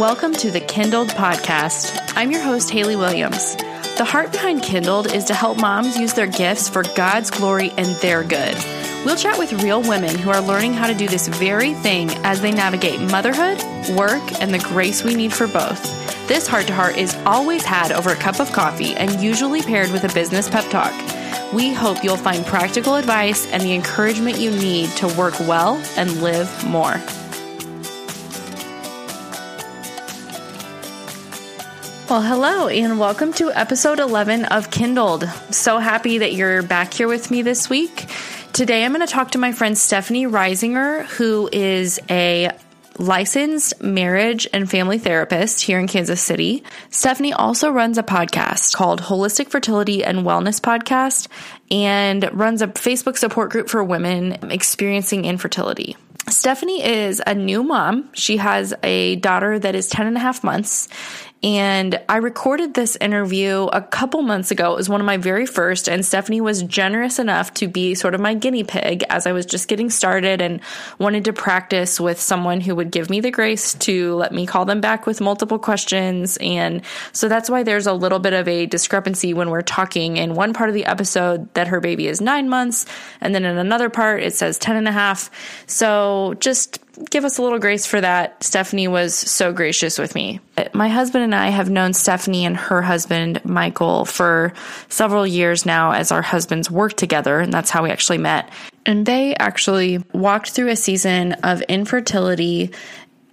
Welcome to the Kindled podcast. I'm your host, Haley Williams. The heart behind Kindled is to help moms use their gifts for God's glory and their good. We'll chat with real women who are learning how to do this very thing as they navigate motherhood, work, and the grace we need for both. This heart to heart is always had over a cup of coffee and usually paired with a business pep talk. We hope you'll find practical advice and the encouragement you need to work well and live more. Well, hello, and welcome to episode 11 of Kindled. So happy that you're back here with me this week. Today, I'm going to talk to my friend Stephanie Reisinger, who is a licensed marriage and family therapist here in Kansas City. Stephanie also runs a podcast called Holistic Fertility and Wellness Podcast and runs a Facebook support group for women experiencing infertility. Stephanie is a new mom. She has a daughter that is 10 and a half months and I recorded this interview a couple months ago. It was one of my very first, and Stephanie was generous enough to be sort of my guinea pig as I was just getting started and wanted to practice with someone who would give me the grace to let me call them back with multiple questions. And so that's why there's a little bit of a discrepancy when we're talking in one part of the episode that her baby is nine months, and then in another part it says 10 and a half. So just give us a little grace for that. Stephanie was so gracious with me. My husband and I have known Stephanie and her husband, Michael, for several years now as our husbands work together, and that's how we actually met. And they actually walked through a season of infertility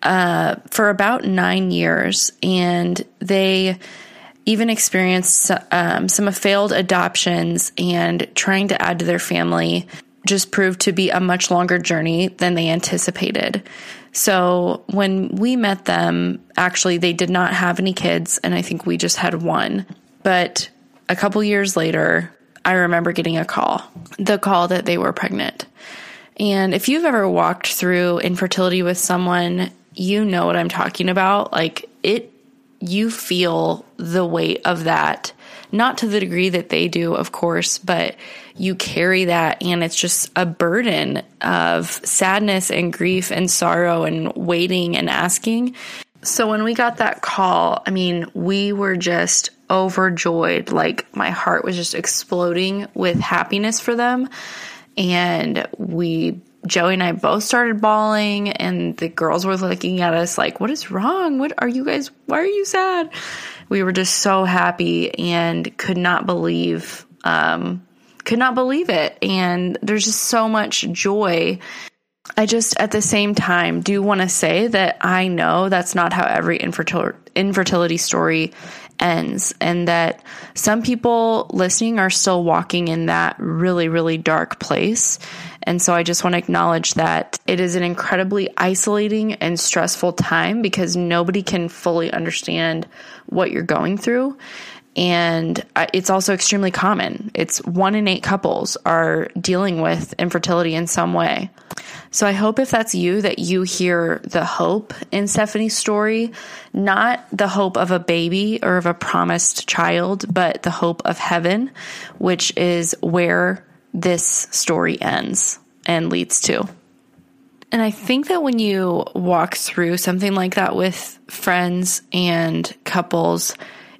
uh, for about nine years, and they even experienced um, some failed adoptions and trying to add to their family just proved to be a much longer journey than they anticipated. So when we met them, actually, they did not have any kids, and I think we just had one. But a couple years later, I remember getting a call the call that they were pregnant. And if you've ever walked through infertility with someone, you know what I'm talking about. Like it, you feel the weight of that not to the degree that they do, of course, but you carry that and it's just a burden of sadness and grief and sorrow and waiting and asking. So when we got that call, I mean, we were just overjoyed. Like my heart was just exploding with happiness for them. And we Joey and I both started bawling, and the girls were looking at us like, What is wrong? What are you guys? Why are you sad? we were just so happy and could not believe um, could not believe it. And there's just so much joy. I just at the same time do want to say that I know that's not how every infertil- infertility story ends and that some people listening are still walking in that really really dark place. And so I just want to acknowledge that it is an incredibly isolating and stressful time because nobody can fully understand what you're going through. And uh, it's also extremely common. It's one in eight couples are dealing with infertility in some way. So I hope if that's you that you hear the hope in Stephanie's story, not the hope of a baby or of a promised child, but the hope of heaven, which is where this story ends and leads to. And I think that when you walk through something like that with friends and couples,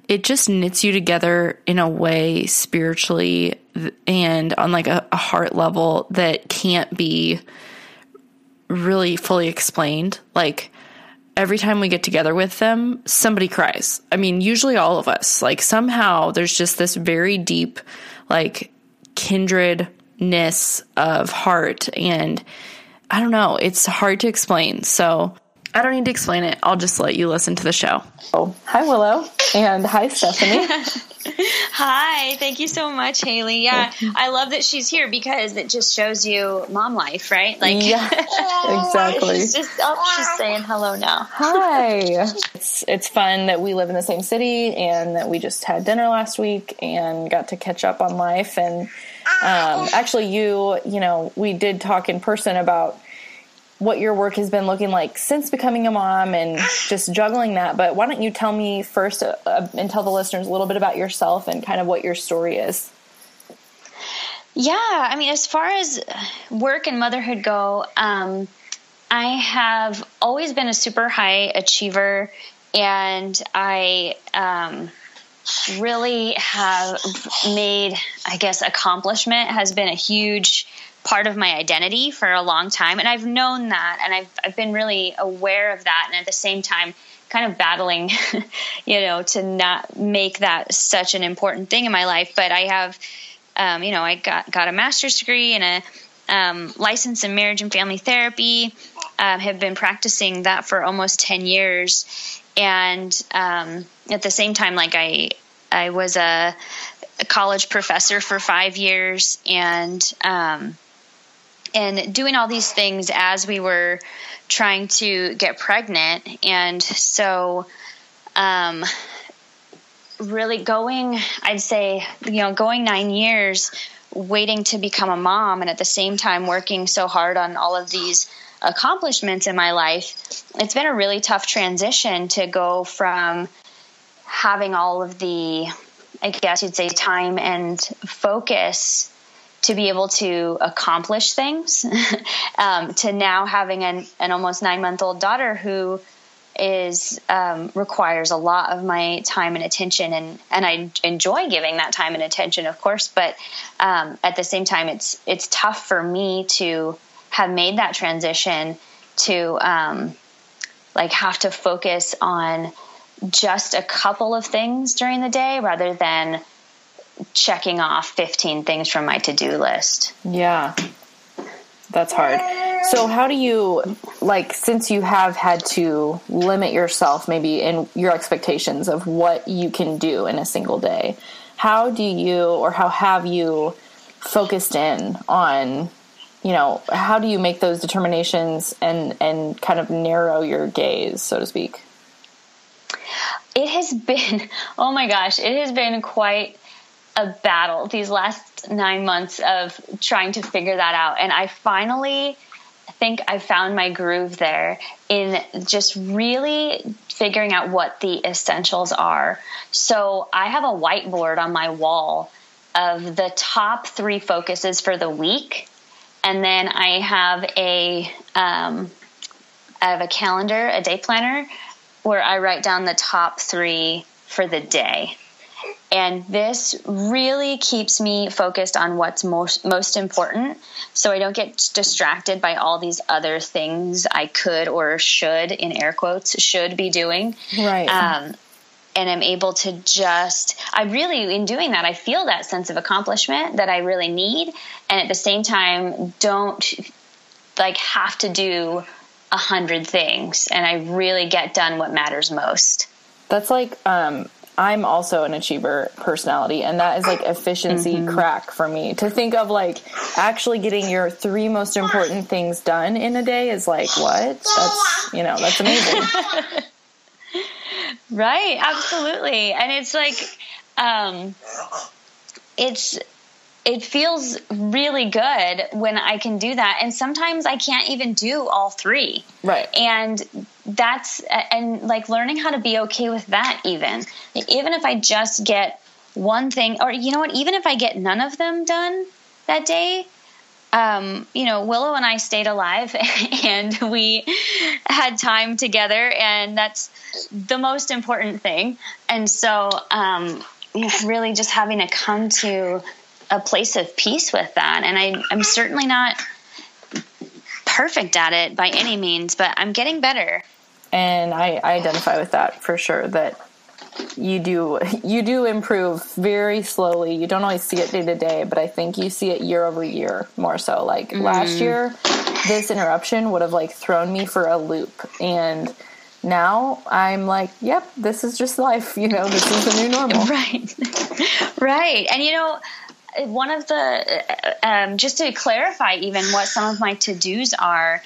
it just knits you together in a way spiritually and on like a, a heart level that can't be really fully explained. Like every time we get together with them, somebody cries. I mean, usually all of us. Like somehow there's just this very deep, like kindredness of heart. And I don't know, it's hard to explain. So I don't need to explain it. I'll just let you listen to the show. Oh, hi, Willow. And hi, Stephanie. Hi, thank you so much, Haley. Yeah, I love that she's here because it just shows you mom life, right? Like, yeah, exactly. she's just oh, she's saying hello now. Hi. It's it's fun that we live in the same city and that we just had dinner last week and got to catch up on life. And um, actually, you you know we did talk in person about what your work has been looking like since becoming a mom and just juggling that. But why don't you tell me first uh, uh, and tell the listeners a little bit about yourself and kind of what your story is? Yeah, I mean, as far as work and motherhood go, um, I have always been a super high achiever, and I um, really have made, I guess, accomplishment has been a huge part of my identity for a long time. And I've known that and I've, I've been really aware of that. And at the same time, kind of battling, you know, to not make that such an important thing in my life. But I have, um, you know, I got, got a master's degree and a um, license in marriage and family therapy. Um, have been practicing that for almost 10 years. And um, at the same time, like I, I was a, a college professor for five years and, um, and doing all these things as we were trying to get pregnant. And so, um, really going, I'd say, you know, going nine years waiting to become a mom and at the same time working so hard on all of these accomplishments in my life, it's been a really tough transition to go from having all of the, I guess you'd say, time and focus to be able to accomplish things um, to now having an, an almost nine month old daughter who is um, requires a lot of my time and attention and and I enjoy giving that time and attention of course but um, at the same time it's it's tough for me to have made that transition to um, like have to focus on just a couple of things during the day rather than checking off 15 things from my to-do list. Yeah. That's hard. So how do you like since you have had to limit yourself maybe in your expectations of what you can do in a single day? How do you or how have you focused in on you know, how do you make those determinations and and kind of narrow your gaze, so to speak? It has been oh my gosh, it has been quite a battle these last nine months of trying to figure that out. And I finally think I found my groove there in just really figuring out what the essentials are. So I have a whiteboard on my wall of the top three focuses for the week. And then I have a, um, I have a calendar, a day planner, where I write down the top three for the day. And this really keeps me focused on what's most most important, so I don't get distracted by all these other things I could or should, in air quotes, should be doing. Right. Um, and I'm able to just, I really, in doing that, I feel that sense of accomplishment that I really need, and at the same time, don't like have to do a hundred things, and I really get done what matters most. That's like um, I'm also an achiever personality, and that is like efficiency mm-hmm. crack for me. To think of like actually getting your three most important things done in a day is like what? That's you know that's amazing. right, absolutely, and it's like um, it's it feels really good when I can do that. And sometimes I can't even do all three. Right. And that's, and like learning how to be okay with that, even. Even if I just get one thing, or you know what, even if I get none of them done that day, um, you know, Willow and I stayed alive and we had time together, and that's the most important thing. And so, um, really just having to come to a place of peace with that. And I, I'm certainly not perfect at it by any means, but I'm getting better. And I, I identify with that for sure. That you do you do improve very slowly. You don't always see it day to day, but I think you see it year over year more so. Like mm. last year, this interruption would have like thrown me for a loop, and now I'm like, yep, this is just life. You know, this is the new normal. Right. right. And, you know, one of the, um, just to clarify even what some of my to dos are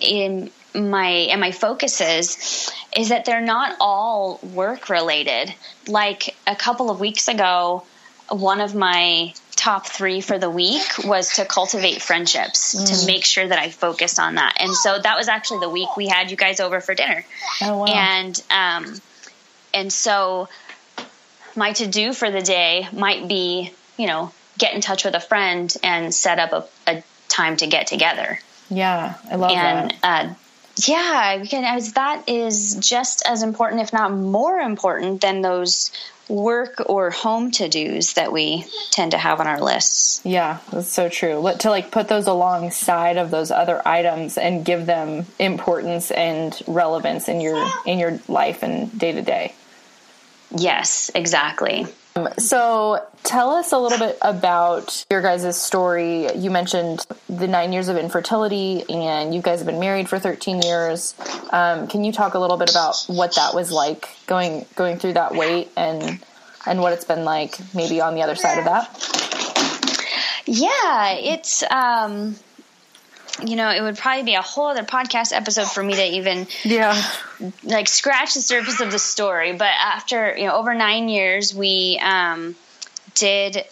in my, and my focuses is that they're not all work related. Like a couple of weeks ago, one of my top three for the week was to cultivate friendships mm. to make sure that I focused on that. And so that was actually the week we had you guys over for dinner. Oh, wow. And, um, and so my to do for the day might be, you know, get in touch with a friend and set up a, a time to get together. Yeah, I love and, that. Uh, yeah, because that is just as important, if not more important, than those work or home to dos that we tend to have on our lists. Yeah, that's so true. To like put those alongside of those other items and give them importance and relevance in your in your life and day to day. Yes, exactly. So, tell us a little bit about your guys' story. You mentioned the nine years of infertility, and you guys have been married for 13 years. Um, can you talk a little bit about what that was like going going through that wait and and what it's been like maybe on the other side of that? Yeah, it's um, you know, it would probably be a whole other podcast episode for me to even yeah like scratch the surface of the story. But after you know over nine years, we um, did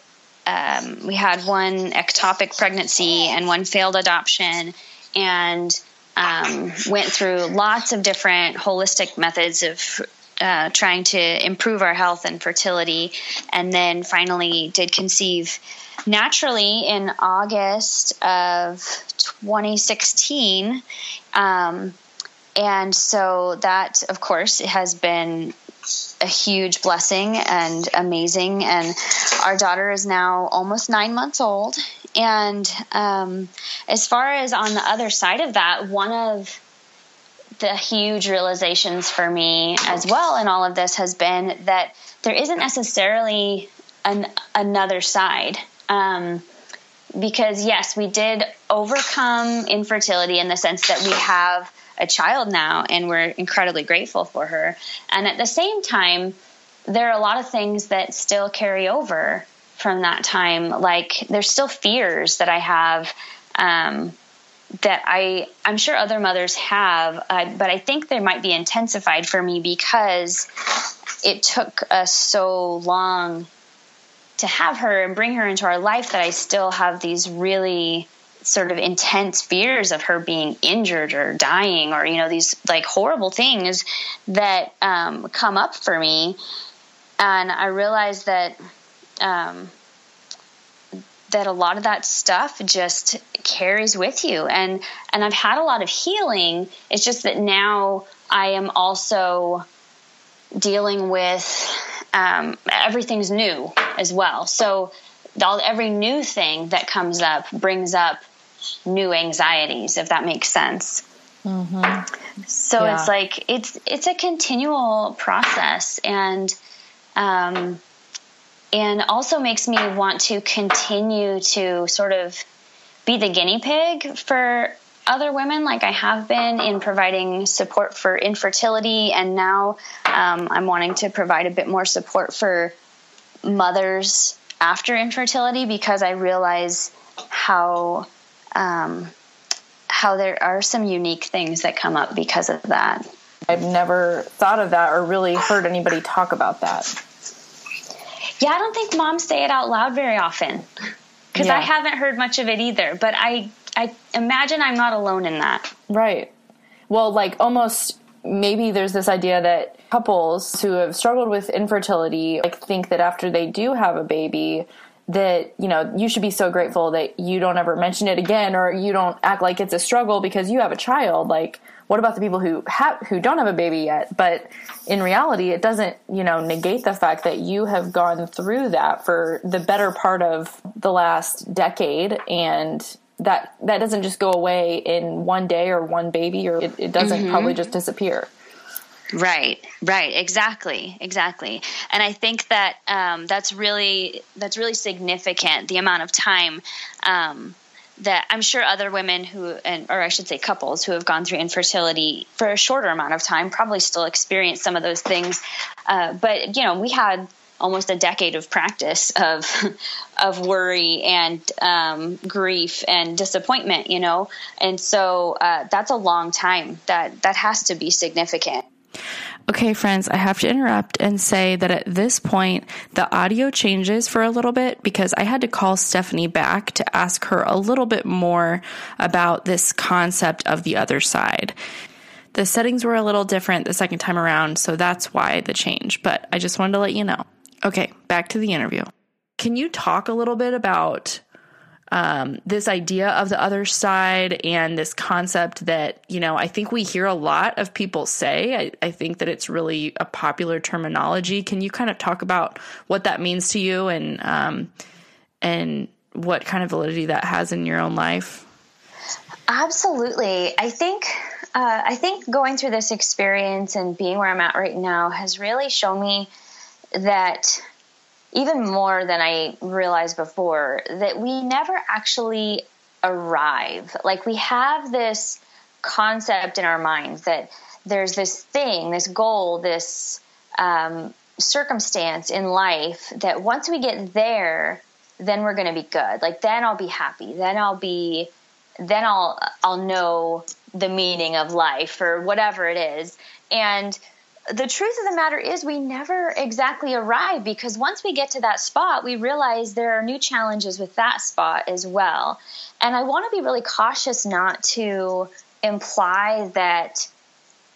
um, we had one ectopic pregnancy and one failed adoption, and um, went through lots of different holistic methods of uh, trying to improve our health and fertility, and then finally did conceive naturally in August of 2016. Um, and so that, of course, has been a huge blessing and amazing. And our daughter is now almost nine months old. And um, as far as on the other side of that, one of the huge realizations for me as well in all of this has been that there isn't necessarily an, another side. Um, because yes, we did overcome infertility in the sense that we have a child now and we're incredibly grateful for her. And at the same time, there are a lot of things that still carry over from that time. Like there's still fears that I have um, that I I'm sure other mothers have, uh, but I think they might be intensified for me because it took us so long to have her and bring her into our life that I still have these really sort of intense fears of her being injured or dying or you know these like horrible things that um, come up for me. And i realized that um, that a lot of that stuff just carries with you. And and i've had a lot of healing. It's just that now i am also dealing with um, everything's new as well. So all, every new thing that comes up brings up new anxieties, if that makes sense. Mm-hmm. So yeah. it's like it's it's a continual process, and um, and also makes me want to continue to sort of be the guinea pig for other women, like I have been in providing support for infertility, and now um, I'm wanting to provide a bit more support for mothers after infertility because I realize how um, how there are some unique things that come up because of that. I've never thought of that or really heard anybody talk about that. Yeah, I don't think moms say it out loud very often because yeah. I haven't heard much of it either. But I I imagine I'm not alone in that. Right. Well, like almost maybe there's this idea that couples who have struggled with infertility like think that after they do have a baby that you know you should be so grateful that you don't ever mention it again or you don't act like it's a struggle because you have a child like what about the people who have who don't have a baby yet? But in reality it doesn't you know negate the fact that you have gone through that for the better part of the last decade and that that doesn't just go away in one day or one baby or it, it doesn't mm-hmm. probably just disappear. Right right exactly exactly. And i think that um, that's really that's really significant the amount of time um, that I'm sure other women who, and or I should say couples who have gone through infertility for a shorter amount of time probably still experience some of those things. Uh, but you know, we had almost a decade of practice of of worry and um, grief and disappointment. You know, and so uh, that's a long time. That that has to be significant. Okay, friends, I have to interrupt and say that at this point, the audio changes for a little bit because I had to call Stephanie back to ask her a little bit more about this concept of the other side. The settings were a little different the second time around, so that's why the change, but I just wanted to let you know. Okay, back to the interview. Can you talk a little bit about um, this idea of the other side and this concept that, you know, I think we hear a lot of people say. I, I, think that it's really a popular terminology. Can you kind of talk about what that means to you and, um, and what kind of validity that has in your own life? Absolutely. I think, uh, I think going through this experience and being where I'm at right now has really shown me that even more than I realized before, that we never actually arrive. Like we have this concept in our minds that there's this thing, this goal, this um, circumstance in life that once we get there, then we're going to be good. Like then I'll be happy. Then I'll be, then I'll I'll know the meaning of life or whatever it is. And the truth of the matter is we never exactly arrive because once we get to that spot we realize there are new challenges with that spot as well. And i want to be really cautious not to imply that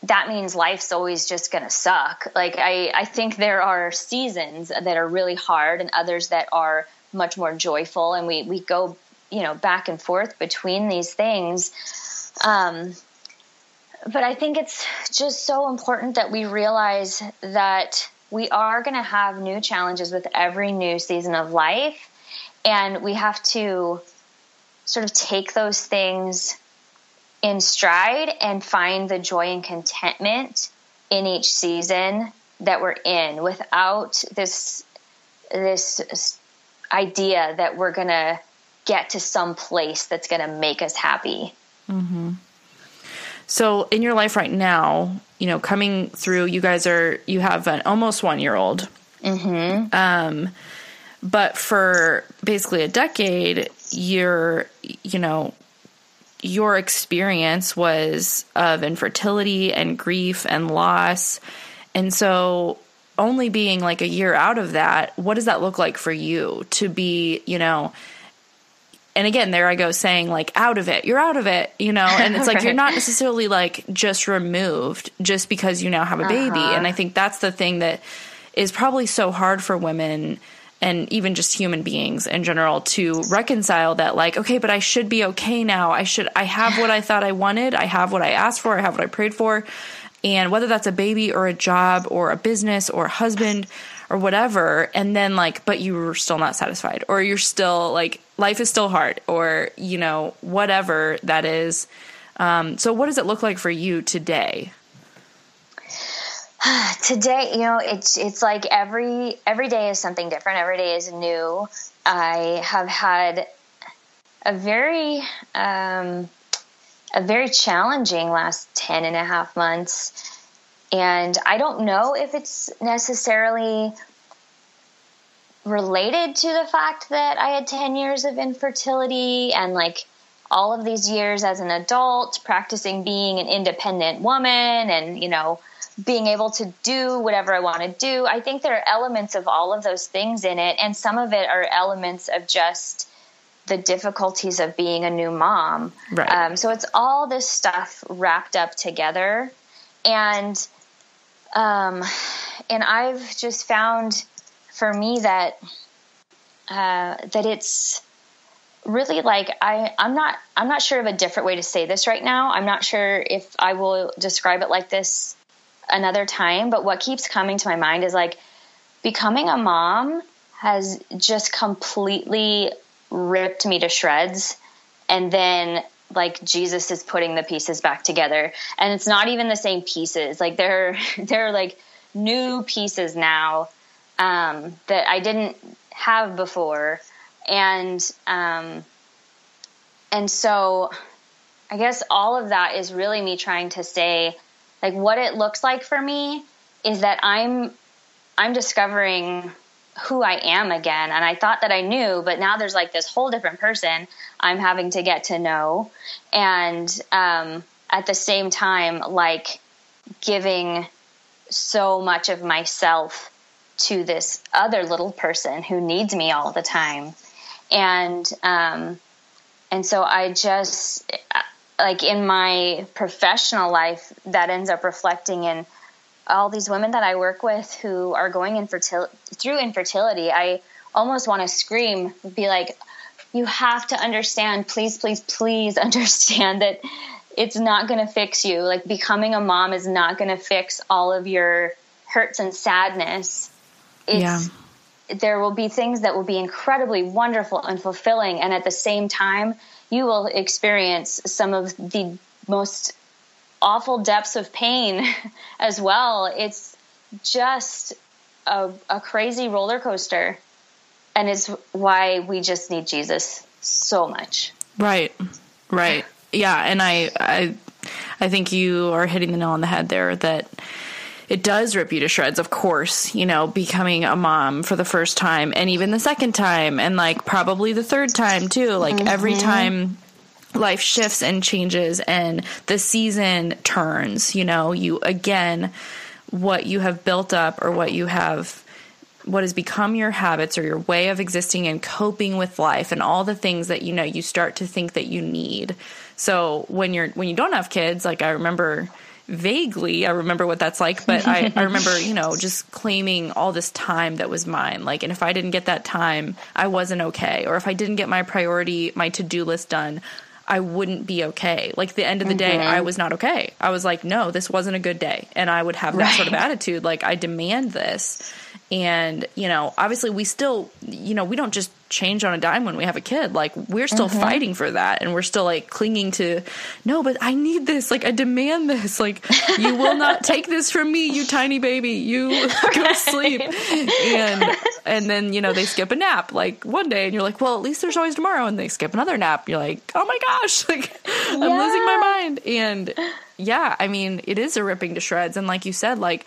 that means life's always just going to suck. Like I, I think there are seasons that are really hard and others that are much more joyful. And we, we go you know back and forth between these things. Um, but I think it's just so important that we realize that we are going to have new challenges with every new season of life. And we have to sort of take those things in stride and find the joy and contentment in each season that we're in without this this idea that we're going to get to some place that's going to make us happy. Mm-hmm. So in your life right now, you know, coming through, you guys are you have an almost one year old. Mm-hmm. Um, but for basically a decade, you're you know your experience was of infertility and grief and loss. And so only being like a year out of that, what does that look like for you to be, you know, and again, there I go saying like out of it, you're out of it, you know, and it's like right. you're not necessarily like just removed just because you now have a baby. Uh-huh. And I think that's the thing that is probably so hard for women and even just human beings in general to reconcile that like okay but i should be okay now i should i have what i thought i wanted i have what i asked for i have what i prayed for and whether that's a baby or a job or a business or a husband or whatever and then like but you were still not satisfied or you're still like life is still hard or you know whatever that is. Um, so what does it look like for you today? Today you know it's it's like every every day is something different. Every day is new. I have had a very um, a very challenging last 10 and a half months and I don't know if it's necessarily related to the fact that I had 10 years of infertility and like all of these years as an adult practicing being an independent woman and, you know, being able to do whatever I want to do. I think there are elements of all of those things in it. And some of it are elements of just the difficulties of being a new mom. Right. Um, so it's all this stuff wrapped up together. And um, and I've just found for me that uh, that it's really like I I'm not I'm not sure of a different way to say this right now. I'm not sure if I will describe it like this another time, but what keeps coming to my mind is like becoming a mom has just completely ripped me to shreds and then like Jesus is putting the pieces back together. And it's not even the same pieces. Like they're they're like new pieces now um, that I didn't have before. And um, and so I guess all of that is really me trying to say like what it looks like for me is that I'm I'm discovering who I am again. And I thought that I knew, but now there's like this whole different person I'm having to get to know. And um, at the same time, like giving so much of myself to this other little person who needs me all the time. And, um, and so I just, like in my professional life, that ends up reflecting in all these women that I work with who are going infertil- through infertility. I almost want to scream, be like, you have to understand, please, please, please understand that it's not going to fix you. Like becoming a mom is not going to fix all of your hurts and sadness. It's, yeah. There will be things that will be incredibly wonderful and fulfilling. And at the same time, you will experience some of the most awful depths of pain as well. It's just a, a crazy roller coaster. And it's why we just need Jesus so much. Right. Right. Yeah. And I, I, I think you are hitting the nail on the head there that it does rip you to shreds, of course, you know, becoming a mom for the first time and even the second time and like probably the third time too. Like mm-hmm. every time life shifts and changes and the season turns, you know, you again, what you have built up or what you have what has become your habits or your way of existing and coping with life and all the things that you know you start to think that you need. So when you're when you don't have kids, like I remember vaguely i remember what that's like but I, I remember you know just claiming all this time that was mine like and if i didn't get that time i wasn't okay or if i didn't get my priority my to-do list done I wouldn't be okay. Like the end of the mm-hmm. day, I was not okay. I was like, no, this wasn't a good day. And I would have that right. sort of attitude. Like, I demand this. And, you know, obviously we still, you know, we don't just change on a dime when we have a kid. Like, we're still mm-hmm. fighting for that. And we're still like clinging to, no, but I need this. Like, I demand this. Like, you will not take this from me, you tiny baby. You go sleep. And, and then, you know, they skip a nap like one day and you're like, well, at least there's always tomorrow. And they skip another nap. You're like, oh my gosh, like, I'm losing my mind. And yeah, I mean, it is a ripping to shreds. And like you said, like,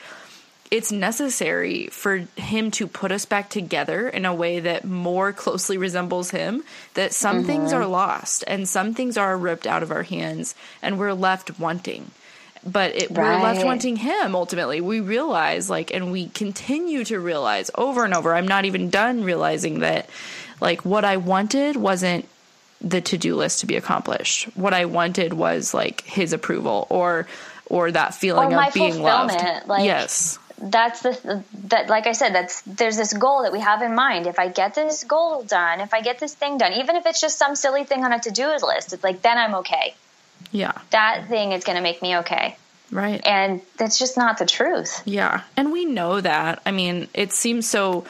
it's necessary for him to put us back together in a way that more closely resembles him that some mm-hmm. things are lost and some things are ripped out of our hands and we're left wanting. But it, right. we're left wanting him ultimately. We realize like and we continue to realize over and over i'm not even done realizing that like what i wanted wasn't the to-do list to be accomplished. What i wanted was like his approval or or that feeling or of being loved. like, yes that's the that like i said that's there's this goal that we have in mind. If i get this goal done if i get this thing done even if it's just some silly thing on a to-do list it's like then i'm okay. Yeah. That thing is going to make me okay. Right. And that's just not the truth. Yeah. And we know that. I mean it seems so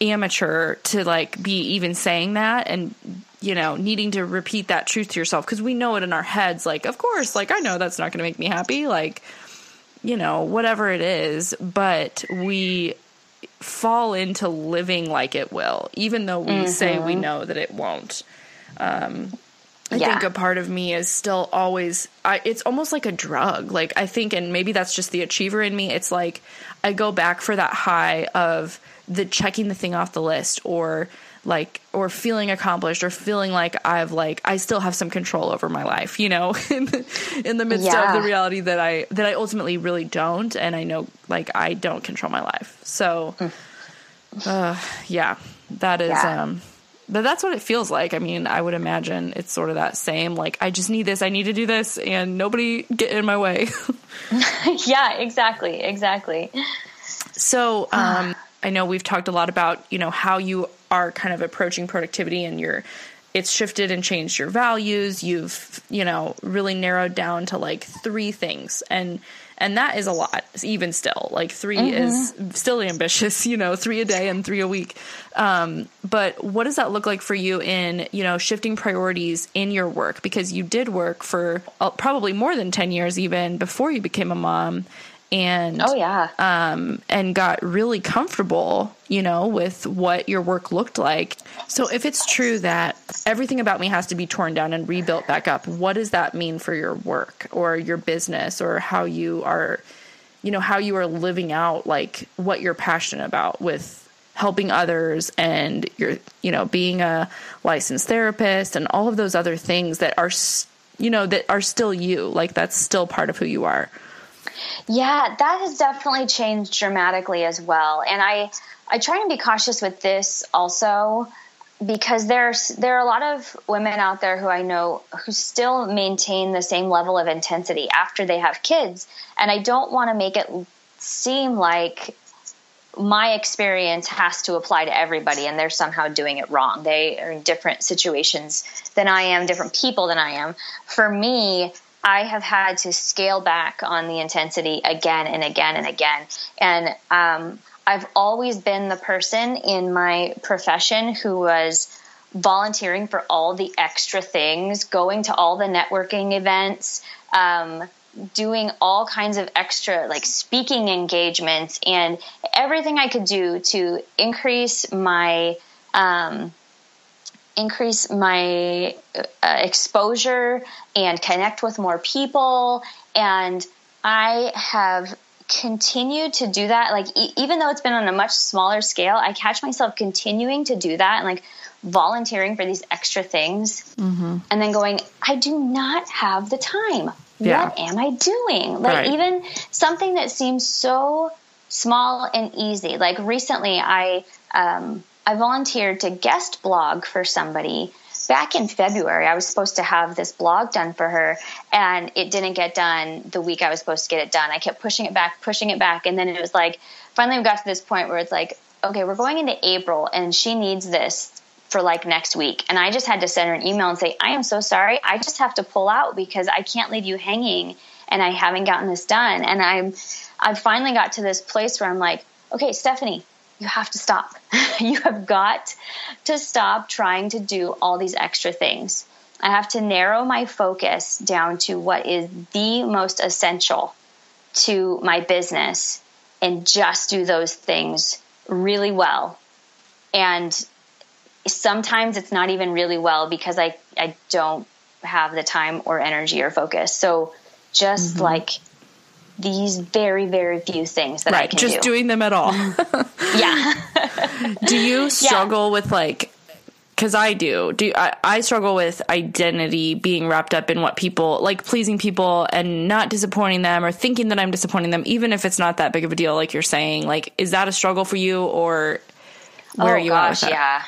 amateur to like be even saying that and you know needing to repeat that truth to yourself because we know it in our heads like of course like i know that's not going to make me happy like you know, whatever it is, but we fall into living like it will, even though we mm-hmm. say we mm-hmm. know that it won't. Um, I yeah. think a part of me is still always I it's almost like a drug. Like I think and maybe that's just the achiever in me. It's like I go back for that high of the checking the thing off the list or like or feeling accomplished or feeling like I've like I still have some control over my life, you know, in the, in the midst yeah. of the reality that I that I ultimately really don't and I know like I don't control my life. So mm. uh yeah, that is yeah. um but that's what it feels like. I mean, I would imagine it's sort of that same like I just need this, I need to do this and nobody get in my way. yeah, exactly. Exactly. So, um I know we've talked a lot about, you know, how you are kind of approaching productivity and you're it's shifted and changed your values. You've you know really narrowed down to like three things. And and that is a lot even still. Like 3 mm-hmm. is still ambitious you know three a day and three a week. Um, but what does that look like for you in you know shifting priorities in your work? Because you did work for uh, probably more than 10 years even before you became a mom and oh yeah. um, and got really comfortable you know with what your work looked like. So if it's true that everything about me has to be torn down and rebuilt back up what does that mean for your work or your business or how you are you know how you are living out like what you're passionate about with helping others and you're you know being a licensed therapist and all of those other things that are you know that are still you like that's still part of who you are yeah that has definitely changed dramatically as well and i i try and be cautious with this also because there's there are a lot of women out there who I know who still maintain the same level of intensity after they have kids and I don't want to make it seem like my experience has to apply to everybody and they're somehow doing it wrong. They are in different situations than I am, different people than I am. For me, I have had to scale back on the intensity again and again and again. And um, I've always been the person in my profession who was volunteering for all the extra things, going to all the networking events, um, doing all kinds of extra like speaking engagements and everything I could do to increase my um, increase my uh, exposure and connect with more people and I have continued to do that like e- even though it's been on a much smaller scale I catch myself continuing to do that and like volunteering for these extra things mm-hmm. and then going I do not have the time yeah. what am I doing? Like right. even something that seems so small and easy. Like recently, I um, I volunteered to guest blog for somebody back in February. I was supposed to have this blog done for her, and it didn't get done the week I was supposed to get it done. I kept pushing it back, pushing it back, and then it was like finally we got to this point where it's like, okay, we're going into April, and she needs this for like next week. And I just had to send her an email and say, I am so sorry. I just have to pull out because I can't leave you hanging and I haven't gotten this done. And I'm, I've finally got to this place where I'm like, okay, Stephanie, you have to stop. you have got to stop trying to do all these extra things. I have to narrow my focus down to what is the most essential to my business and just do those things really well. And sometimes it's not even really well because I, I don't have the time or energy or focus. So just mm-hmm. like these very, very few things that right, I can do. just do. doing them at all. yeah. do you struggle yeah. with like, cause I do, do I, I struggle with identity being wrapped up in what people like pleasing people and not disappointing them or thinking that I'm disappointing them, even if it's not that big of a deal. Like you're saying, like, is that a struggle for you or where oh, are you gosh, Yeah.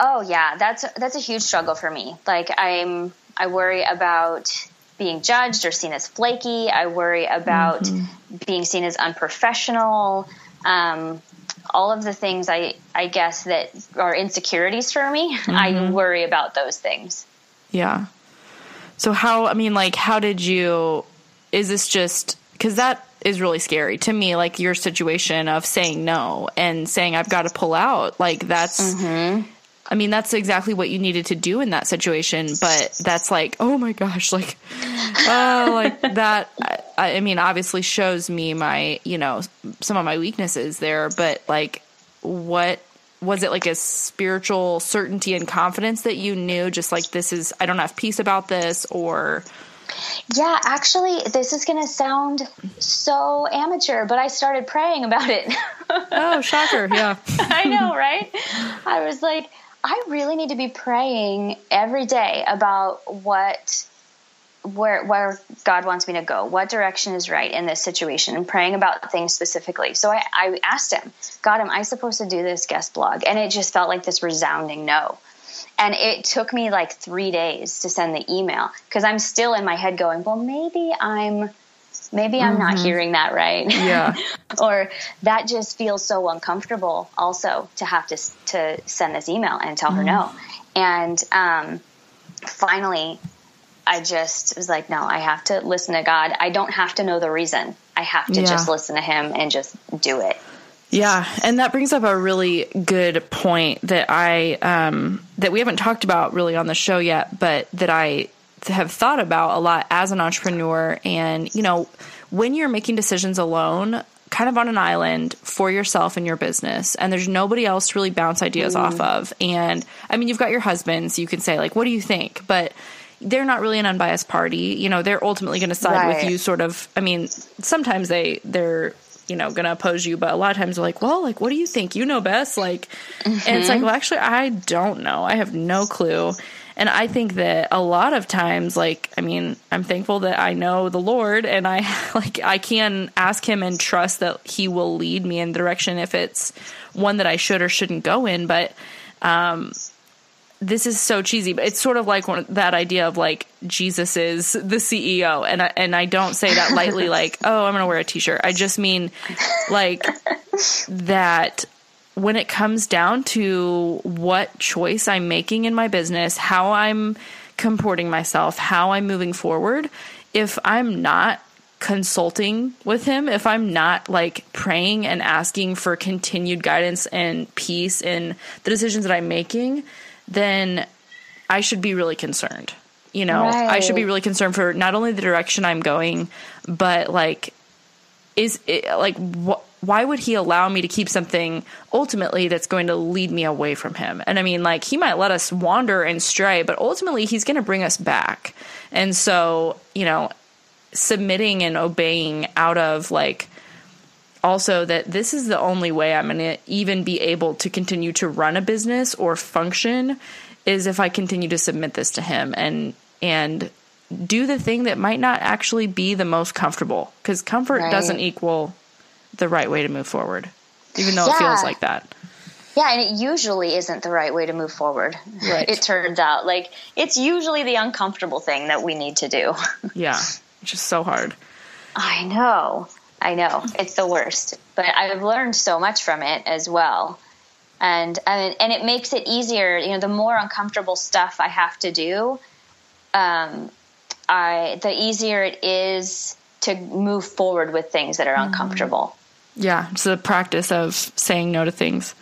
Oh yeah, that's that's a huge struggle for me. Like I'm I worry about being judged or seen as flaky. I worry about mm-hmm. being seen as unprofessional. Um, all of the things I I guess that are insecurities for me. Mm-hmm. I worry about those things. Yeah. So how I mean like how did you is this just cuz that is really scary to me like your situation of saying no and saying I've got to pull out like that's mm-hmm I mean, that's exactly what you needed to do in that situation. But that's like, oh my gosh, like, oh, like that. I, I, mean, obviously shows me my, you know, some of my weaknesses there. But like, what was it like a spiritual certainty and confidence that you knew, just like, this is, I don't have peace about this, or. Yeah, actually, this is going to sound so amateur, but I started praying about it. oh, shocker. Yeah. I know, right? I was like, I really need to be praying every day about what where where God wants me to go, what direction is right in this situation, and praying about things specifically. So I, I asked him, God, am I supposed to do this guest blog? And it just felt like this resounding no. And it took me like three days to send the email because I'm still in my head going, well, maybe I'm maybe I'm mm-hmm. not hearing that right. Yeah. or that just feels so uncomfortable also to have to, to send this email and tell mm-hmm. her no. And, um, finally I just was like, no, I have to listen to God. I don't have to know the reason. I have to yeah. just listen to him and just do it. Yeah, and that brings up a really good point that I um, that we haven't talked about really on the show yet, but that I have thought about a lot as an entrepreneur and you know when you're making decisions alone, kind of on an island for yourself and your business and there's nobody else to really bounce ideas mm. off of and i mean you've got your husband so you can say like what do you think but they're not really an unbiased party you know they're ultimately going to side right. with you sort of i mean sometimes they they're you know going to oppose you but a lot of times they're like well like what do you think you know best like mm-hmm. and it's like mm-hmm. well actually i don't know i have no clue and I think that a lot of times, like, I mean, I'm thankful that I know the Lord and I, like, I can ask Him and trust that He will lead me in the direction if it's one that I should or shouldn't go in. But, um, this is so cheesy, but it's sort of like one, that idea of like Jesus is the CEO, and I, and I don't say that lightly, like oh I'm gonna wear a t-shirt. I just mean like that when it comes down to what choice I'm making in my business, how I'm comporting myself, how I'm moving forward, if I'm not consulting with him, if I'm not like praying and asking for continued guidance and peace in the decisions that I'm making, then I should be really concerned. You know, right. I should be really concerned for not only the direction I'm going, but like, is it like what? Why would he allow me to keep something ultimately that's going to lead me away from him? And I mean, like, he might let us wander and stray, but ultimately he's going to bring us back. And so, you know, submitting and obeying out of like, also that this is the only way I'm going to even be able to continue to run a business or function is if I continue to submit this to him and, and, do the thing that might not actually be the most comfortable because comfort right. doesn't equal the right way to move forward, even though yeah. it feels like that. Yeah, and it usually isn't the right way to move forward. Right. It turns out like it's usually the uncomfortable thing that we need to do. yeah, it's just so hard. I know. I know. It's the worst. But I've learned so much from it as well. And and and it makes it easier, you know, the more uncomfortable stuff I have to do, um I the easier it is to move forward with things that are mm-hmm. uncomfortable. Yeah, it's the practice of saying no to things.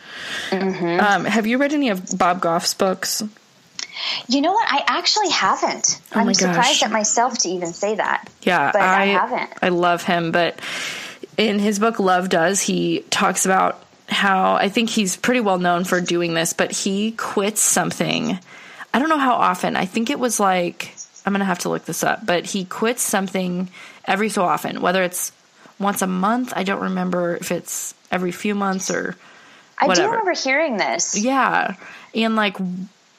Mm-hmm. Um, have you read any of Bob Goff's books? You know what? I actually haven't. Oh I'm surprised at myself to even say that. Yeah, but I, I haven't. I love him, but in his book Love Does, he talks about how I think he's pretty well known for doing this, but he quits something. I don't know how often. I think it was like I'm going to have to look this up, but he quits something every so often, whether it's once a month. I don't remember if it's every few months or whatever. I do remember hearing this. Yeah. And like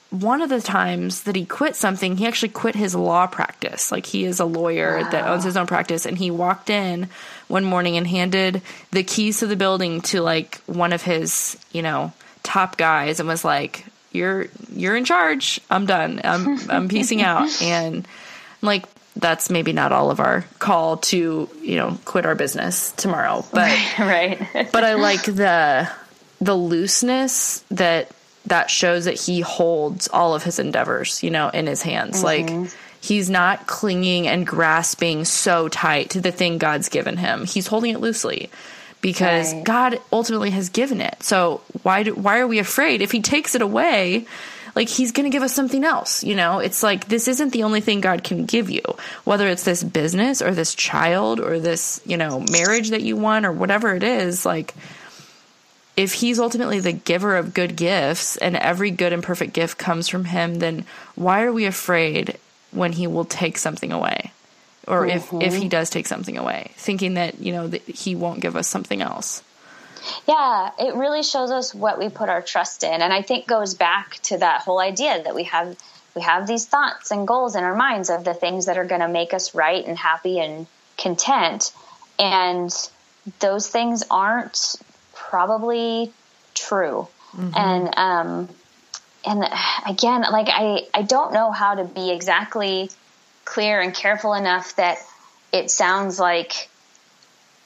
one of the times that he quit something, he actually quit his law practice. Like he is a lawyer wow. that owns his own practice and he walked in one morning and handed the keys to the building to like one of his, you know, top guys and was like, "You're you're in charge. I'm done. I'm I'm piecing out." And like, that's maybe not all of our call to you know quit our business tomorrow but right, right. but i like the the looseness that that shows that he holds all of his endeavors you know in his hands mm-hmm. like he's not clinging and grasping so tight to the thing god's given him he's holding it loosely because right. god ultimately has given it so why do, why are we afraid if he takes it away like he's going to give us something else. You know, it's like this isn't the only thing God can give you, whether it's this business or this child or this, you know, marriage that you want or whatever it is. Like, if he's ultimately the giver of good gifts and every good and perfect gift comes from him, then why are we afraid when he will take something away? Or mm-hmm. if, if he does take something away, thinking that, you know, that he won't give us something else. Yeah, it really shows us what we put our trust in, and I think goes back to that whole idea that we have we have these thoughts and goals in our minds of the things that are going to make us right and happy and content, and those things aren't probably true. Mm-hmm. And um, and again, like I I don't know how to be exactly clear and careful enough that it sounds like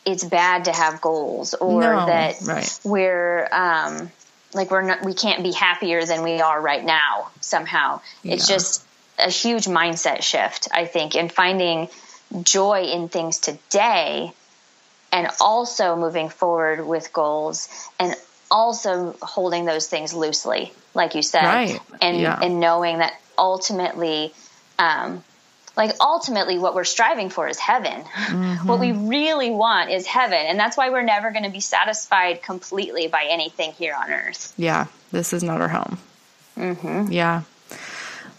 it's bad to have goals or no, that right. we're um, like we're not we can't be happier than we are right now somehow yeah. it's just a huge mindset shift i think in finding joy in things today and also moving forward with goals and also holding those things loosely like you said right. and yeah. and knowing that ultimately um, like ultimately what we're striving for is heaven. Mm-hmm. what we really want is heaven. And that's why we're never going to be satisfied completely by anything here on earth. Yeah, this is not our home. Mm-hmm. Yeah.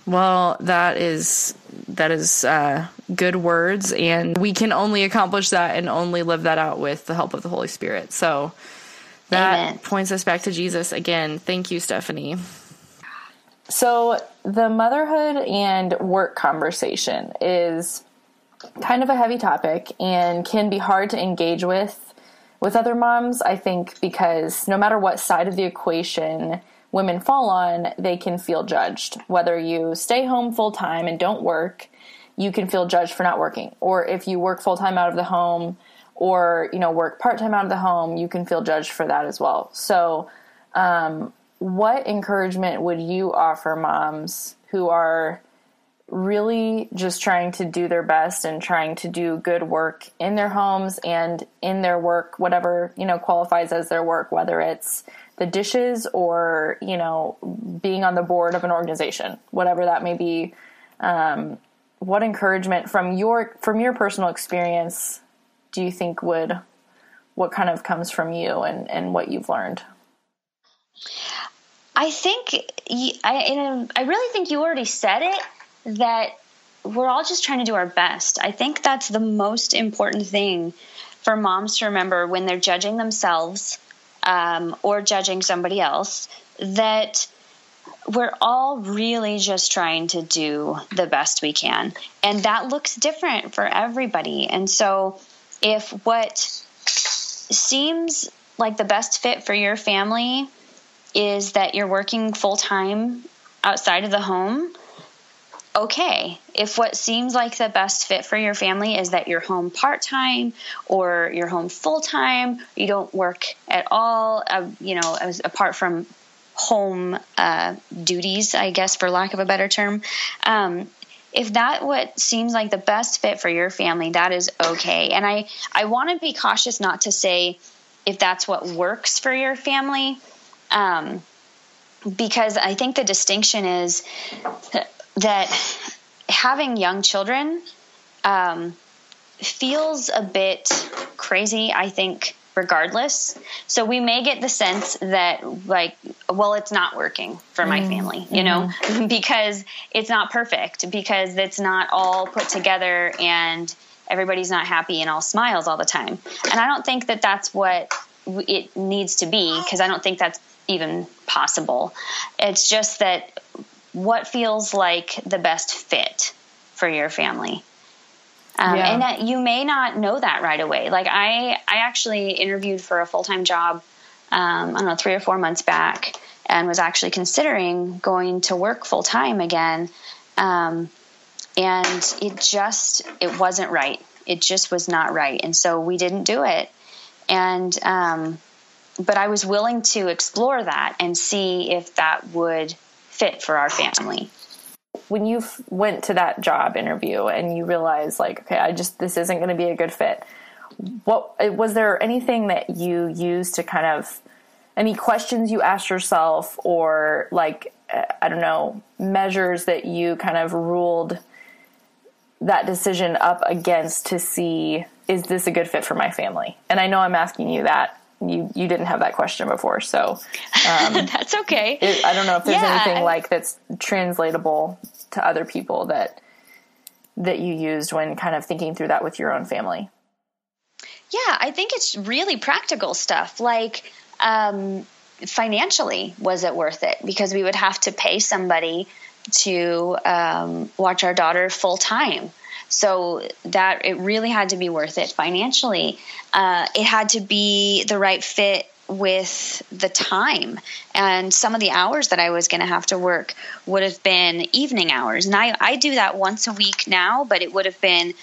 Well, that is that is uh, good words, and we can only accomplish that and only live that out with the help of the Holy Spirit. So that Amen. points us back to Jesus again. Thank you, Stephanie. So the motherhood and work conversation is kind of a heavy topic and can be hard to engage with with other moms. I think because no matter what side of the equation women fall on, they can feel judged. Whether you stay home full time and don't work, you can feel judged for not working. Or if you work full time out of the home or, you know, work part time out of the home, you can feel judged for that as well. So, um, what encouragement would you offer moms who are really just trying to do their best and trying to do good work in their homes and in their work, whatever, you know, qualifies as their work, whether it's the dishes or you know being on the board of an organization whatever that may be. Um, what encouragement from your from your personal experience do you think would what kind of comes from you and and what you've learned i think i i really think you already said it that we're all just trying to do our best i think that's the most important thing for moms to remember when they're judging themselves um, or judging somebody else that we're all really just trying to do the best we can. And that looks different for everybody. And so, if what seems like the best fit for your family is that you're working full time outside of the home, okay. If what seems like the best fit for your family is that you're home part time or you're home full time, you don't work at all, uh, you know, as, apart from home uh, duties, I guess, for lack of a better term. Um, if that what seems like the best fit for your family, that is okay. And I, I want to be cautious not to say if that's what works for your family. Um, because I think the distinction is that having young children um, feels a bit crazy, I think, regardless. So we may get the sense that, like, well, it's not working for my mm family, you know, mm-hmm. because it's not perfect, because it's not all put together and everybody's not happy and all smiles all the time. And I don't think that that's what it needs to be, because I don't think that's even possible. It's just that what feels like the best fit for your family. Um, yeah. And that you may not know that right away. Like I, I actually interviewed for a full time job. Um, I don't know, three or four months back, and was actually considering going to work full time again. Um, and it just, it wasn't right. It just was not right, and so we didn't do it. And um, but I was willing to explore that and see if that would fit for our family. When you went to that job interview and you realized like okay i just this isn't going to be a good fit what eh, was there anything that you used to kind of any questions you asked yourself or like eh, i don't know measures that you kind of ruled that decision up against to see is this a good fit for my family? And i know i'm asking you that you you didn't have that question before, so um, that's okay. It, I don't know if there's yeah, anything like that's translatable to other people that that you used when kind of thinking through that with your own family. Yeah, I think it's really practical stuff like um, financially, was it worth it? Because we would have to pay somebody to um, watch our daughter full time so that it really had to be worth it financially. Uh, it had to be the right fit with the time and some of the hours that I was going to have to work would have been evening hours. And I, I do that once a week now, but it would have been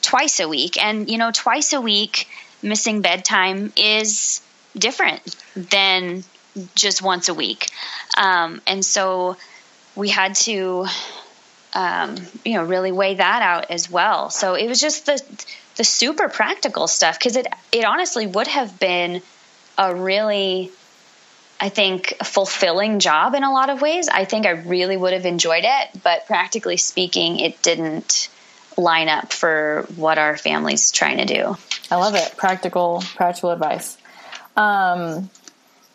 twice a week. And, you know, twice a week missing bedtime is different than just once a week. Um, and so we had to um, you know really weigh that out as well. So it was just the the super practical stuff because it it honestly would have been a really I think fulfilling job in a lot of ways. I think I really would have enjoyed it, but practically speaking, it didn't line up for what our family's trying to do. I love it. Practical, practical advice. Um,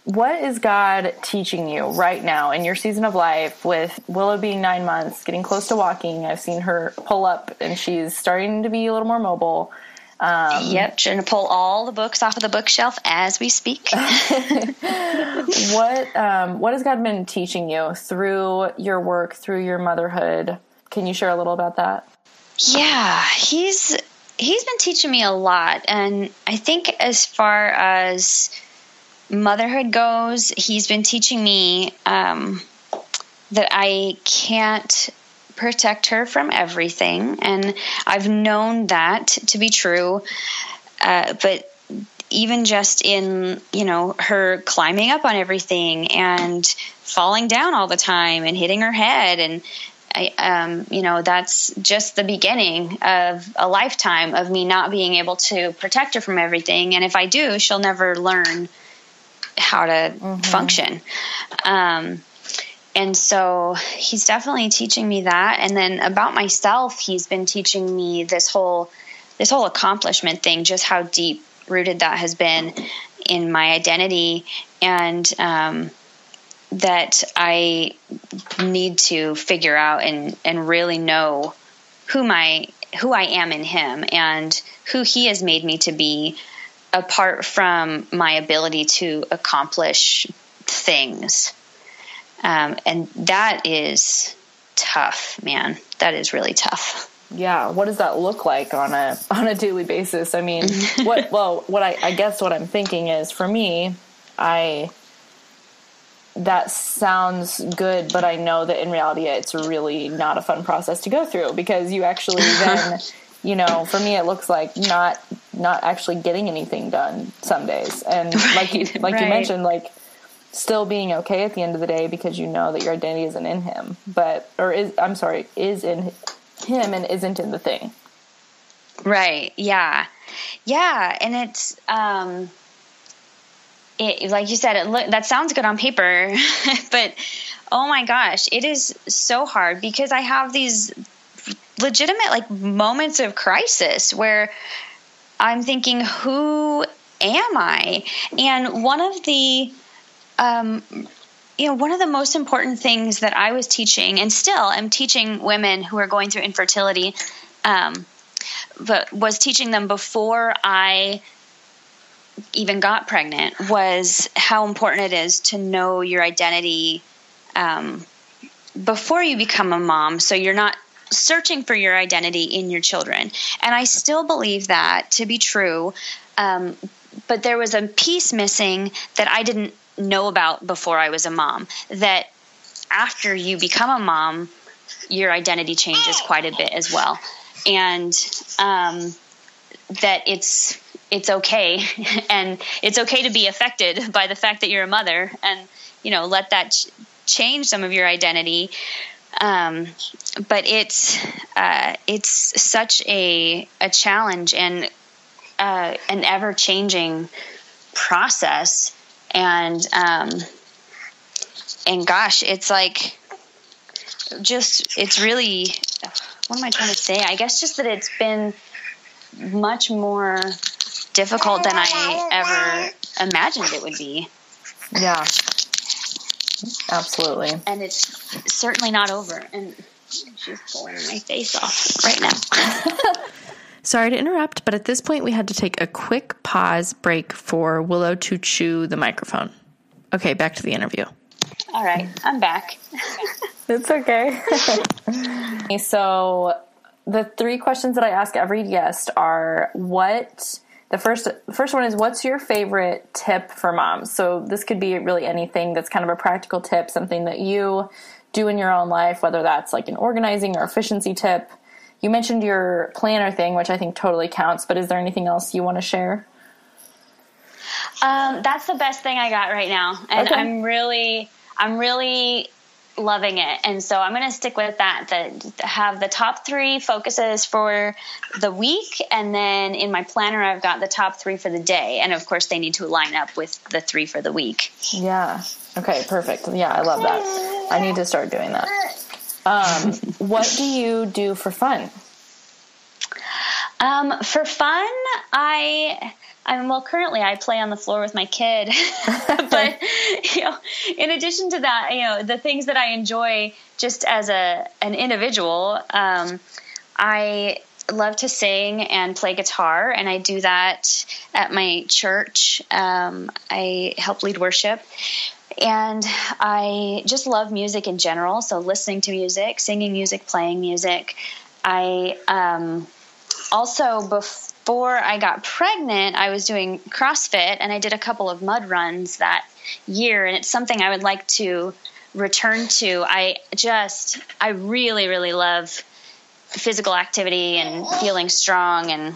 what is God teaching you right now in your season of life with Willow being nine months, getting close to walking? I've seen her pull up and she's starting to be a little more mobile. Um, yep, trying to pull all the books off of the bookshelf as we speak. what um, What has God been teaching you through your work, through your motherhood? Can you share a little about that? Yeah, he's he's been teaching me a lot, and I think as far as motherhood goes, he's been teaching me um, that I can't protect her from everything. And I've known that to be true. Uh, but even just in, you know, her climbing up on everything and falling down all the time and hitting her head and I, um, you know, that's just the beginning of a lifetime of me not being able to protect her from everything. And if I do, she'll never learn how to mm-hmm. function. Um, and so he's definitely teaching me that. And then about myself, he's been teaching me this whole this whole accomplishment thing, just how deep rooted that has been in my identity, and um, that I need to figure out and and really know who my who I am in him and who he has made me to be apart from my ability to accomplish things. Um, and that is tough, man. That is really tough. Yeah, what does that look like on a on a daily basis? I mean, what well, what I, I guess what I'm thinking is for me, I that sounds good, but I know that in reality it's really not a fun process to go through because you actually then you know, for me, it looks like not not actually getting anything done some days, and right, like you like right. you mentioned, like still being okay at the end of the day because you know that your identity isn't in him, but or is I'm sorry, is in him and isn't in the thing. Right. Yeah. Yeah, and it's um it like you said it look that sounds good on paper, but oh my gosh, it is so hard because I have these legitimate like moments of crisis where I'm thinking, who am I? And one of the, um, you know, one of the most important things that I was teaching, and still am teaching women who are going through infertility, um, but was teaching them before I even got pregnant, was how important it is to know your identity um, before you become a mom. So you're not searching for your identity in your children. And I still believe that to be true. Um, but there was a piece missing that I didn't know about before I was a mom. That after you become a mom, your identity changes quite a bit as well. And um, that it's it's okay and it's okay to be affected by the fact that you're a mother and you know let that ch- change some of your identity um, but it's uh, it's such a a challenge and uh, an ever changing process, and um, and gosh, it's like just it's really what am I trying to say? I guess just that it's been much more difficult than I ever imagined it would be. Yeah. Absolutely. And it's certainly not over. And she's pulling my face off right now. Sorry to interrupt, but at this point we had to take a quick pause break for Willow to chew the microphone. Okay, back to the interview. All right, I'm back. it's okay. so, the three questions that I ask every guest are what the first first one is what's your favorite tip for moms? So this could be really anything that's kind of a practical tip, something that you do in your own life, whether that's like an organizing or efficiency tip. You mentioned your planner thing, which I think totally counts, but is there anything else you want to share? Um, that's the best thing I got right now, and okay. I'm really, I'm really loving it. And so I'm going to stick with that. The have the top three focuses for the week, and then in my planner I've got the top three for the day. And of course, they need to line up with the three for the week. Yeah. Okay. Perfect. Yeah, I love that. I need to start doing that. Um, what do you do for fun? Um, for fun, I. I mean, well, currently I play on the floor with my kid, but you know, in addition to that, you know, the things that I enjoy just as a an individual, um, I love to sing and play guitar, and I do that at my church. Um, I help lead worship. And I just love music in general. So, listening to music, singing music, playing music. I um, also, before I got pregnant, I was doing CrossFit and I did a couple of mud runs that year. And it's something I would like to return to. I just, I really, really love physical activity and feeling strong and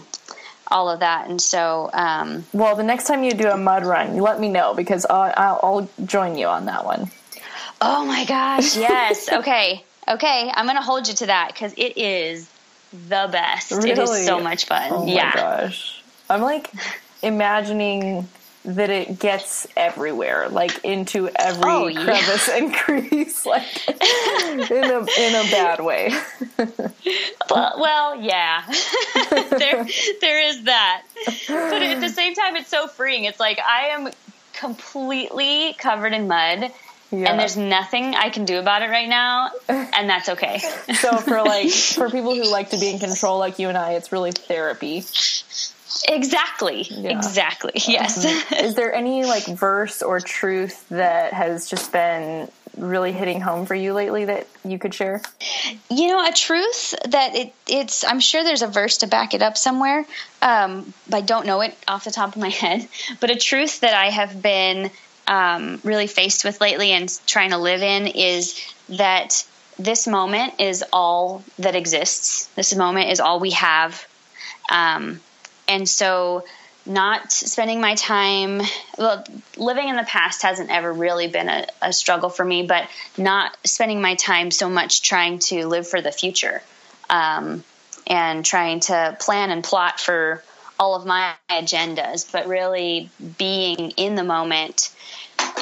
all of that. And so, um, well, the next time you do a mud run, you let me know because I'll, I'll, I'll join you on that one. Oh my gosh, yes. okay. Okay. I'm going to hold you to that because it is the best. Really? It is so much fun. Oh yeah. my gosh. I'm like imagining that it gets everywhere, like into every oh, crevice yeah. and crease, like in a in a bad way. well, well, yeah, there there is that, but at the same time, it's so freeing. It's like I am completely covered in mud. Yeah. And there's nothing I can do about it right now, and that's okay. so for like for people who like to be in control like you and I, it's really therapy. Exactly. Yeah. Exactly. Yes. Um, is there any like verse or truth that has just been really hitting home for you lately that you could share? You know, a truth that it, it's, I'm sure there's a verse to back it up somewhere. Um, I don't know it off the top of my head, but a truth that I have been um, really faced with lately and trying to live in is that this moment is all that exists. This moment is all we have. Um, and so, not spending my time, well, living in the past hasn't ever really been a, a struggle for me, but not spending my time so much trying to live for the future um, and trying to plan and plot for all of my agendas, but really being in the moment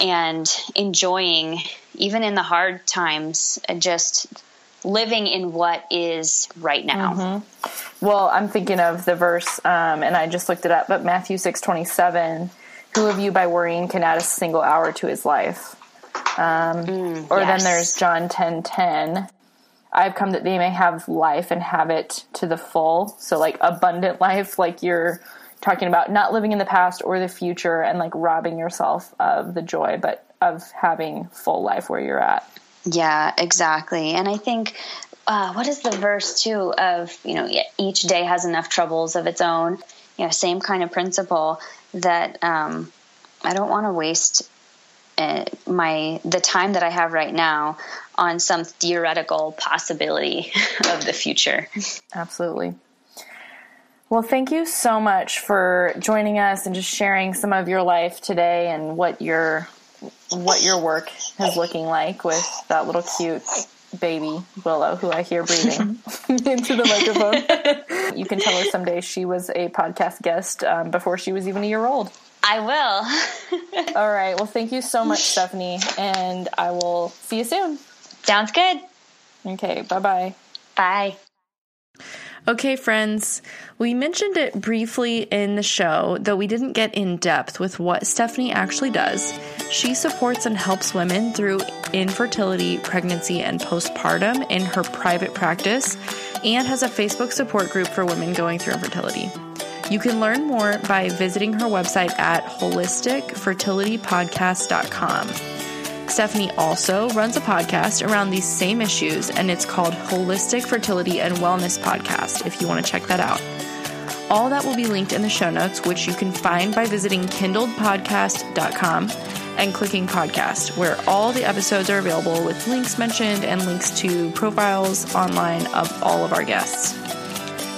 and enjoying, even in the hard times, just living in what is right now. Mm-hmm. Well, I'm thinking of the verse, um, and I just looked it up, but Matthew six twenty seven. Who of you by worrying can add a single hour to his life? Um, mm, or yes. then there's John ten ten. I've come that they may have life and have it to the full. So like abundant life, like you're talking about not living in the past or the future and like robbing yourself of the joy, but of having full life where you're at. Yeah, exactly. And I think uh, what is the verse too of you know each day has enough troubles of its own. You know, same kind of principle that um, I don't want to waste uh, my the time that I have right now on some theoretical possibility of the future. Absolutely. Well, thank you so much for joining us and just sharing some of your life today and what your what your work is looking like with that little cute baby Willow, who I hear breathing into the microphone. you can tell her someday she was a podcast guest um, before she was even a year old. I will. All right. Well, thank you so much, Stephanie, and I will see you soon. Sounds good. Okay. Bye-bye. Bye. Okay, friends, we mentioned it briefly in the show, though we didn't get in depth with what Stephanie actually does. She supports and helps women through infertility, pregnancy, and postpartum in her private practice and has a Facebook support group for women going through infertility. You can learn more by visiting her website at holisticfertilitypodcast.com. Stephanie also runs a podcast around these same issues, and it's called Holistic Fertility and Wellness Podcast, if you want to check that out. All that will be linked in the show notes, which you can find by visiting kindledpodcast.com and clicking podcast, where all the episodes are available with links mentioned and links to profiles online of all of our guests.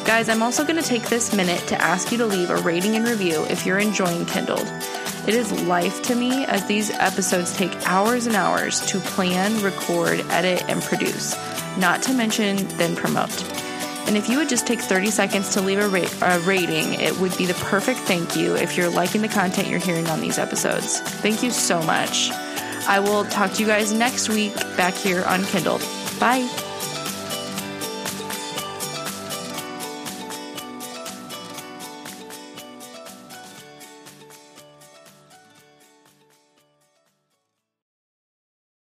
Guys, I'm also going to take this minute to ask you to leave a rating and review if you're enjoying Kindled. It is life to me as these episodes take hours and hours to plan, record, edit, and produce, not to mention then promote. And if you would just take 30 seconds to leave a, ra- a, rating, it would be the perfect thank you if you're liking the content you're hearing on these episodes. Thank you so much. I will talk to you guys next week back here on Kindled. Bye.